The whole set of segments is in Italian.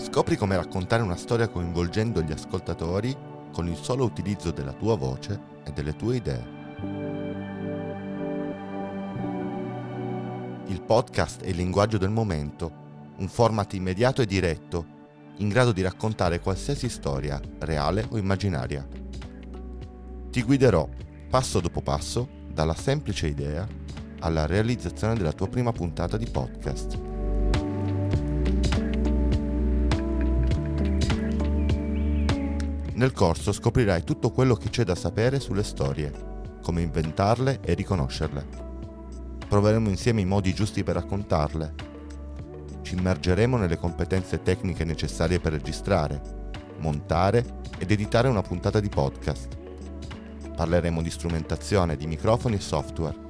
Scopri come raccontare una storia coinvolgendo gli ascoltatori con il solo utilizzo della tua voce e delle tue idee. Il podcast è il linguaggio del momento, un format immediato e diretto, in grado di raccontare qualsiasi storia, reale o immaginaria. Ti guiderò, passo dopo passo, dalla semplice idea alla realizzazione della tua prima puntata di podcast. Nel corso scoprirai tutto quello che c'è da sapere sulle storie, come inventarle e riconoscerle. Proveremo insieme i modi giusti per raccontarle. Ci immergeremo nelle competenze tecniche necessarie per registrare, montare ed editare una puntata di podcast. Parleremo di strumentazione, di microfoni e software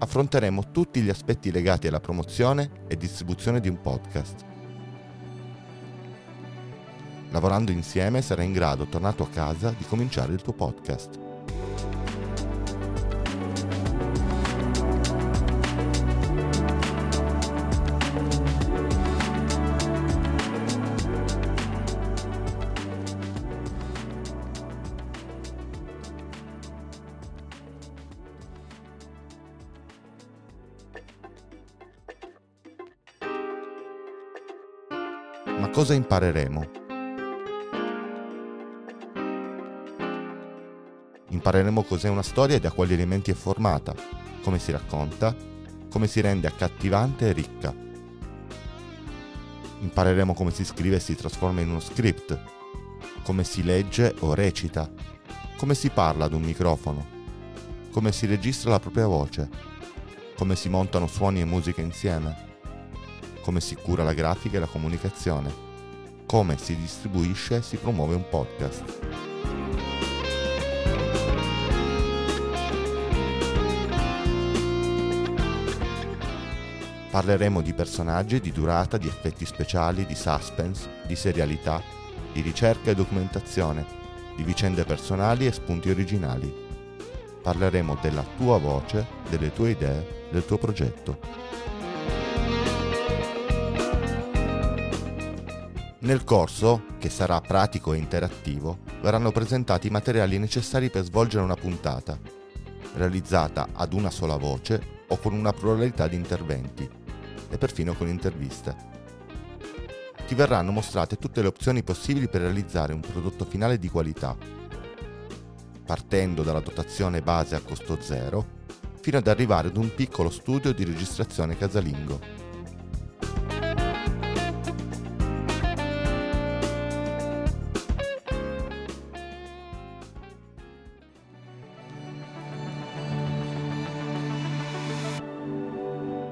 affronteremo tutti gli aspetti legati alla promozione e distribuzione di un podcast. Lavorando insieme sarai in grado, tornato a casa, di cominciare il tuo podcast. Cosa impareremo? Impareremo cos'è una storia e da quali elementi è formata, come si racconta, come si rende accattivante e ricca. Impareremo come si scrive e si trasforma in uno script, come si legge o recita, come si parla ad un microfono, come si registra la propria voce, come si montano suoni e musica insieme come si cura la grafica e la comunicazione, come si distribuisce e si promuove un podcast. Parleremo di personaggi, di durata, di effetti speciali, di suspense, di serialità, di ricerca e documentazione, di vicende personali e spunti originali. Parleremo della tua voce, delle tue idee, del tuo progetto. Nel corso, che sarà pratico e interattivo, verranno presentati i materiali necessari per svolgere una puntata, realizzata ad una sola voce o con una pluralità di interventi, e perfino con interviste. Ti verranno mostrate tutte le opzioni possibili per realizzare un prodotto finale di qualità, partendo dalla dotazione base a costo zero, fino ad arrivare ad un piccolo studio di registrazione casalingo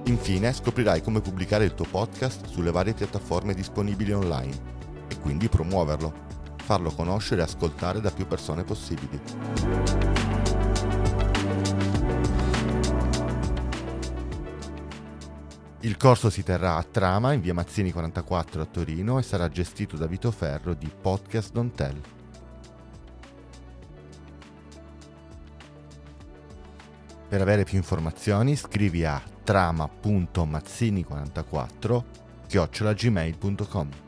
Infine scoprirai come pubblicare il tuo podcast sulle varie piattaforme disponibili online e quindi promuoverlo, farlo conoscere e ascoltare da più persone possibili. Il corso si terrà a Trama in via Mazzini 44 a Torino e sarà gestito da Vito Ferro di Podcast Don't Tell. Per avere più informazioni scrivi a trama.mazzini44 chiocciolagmail.com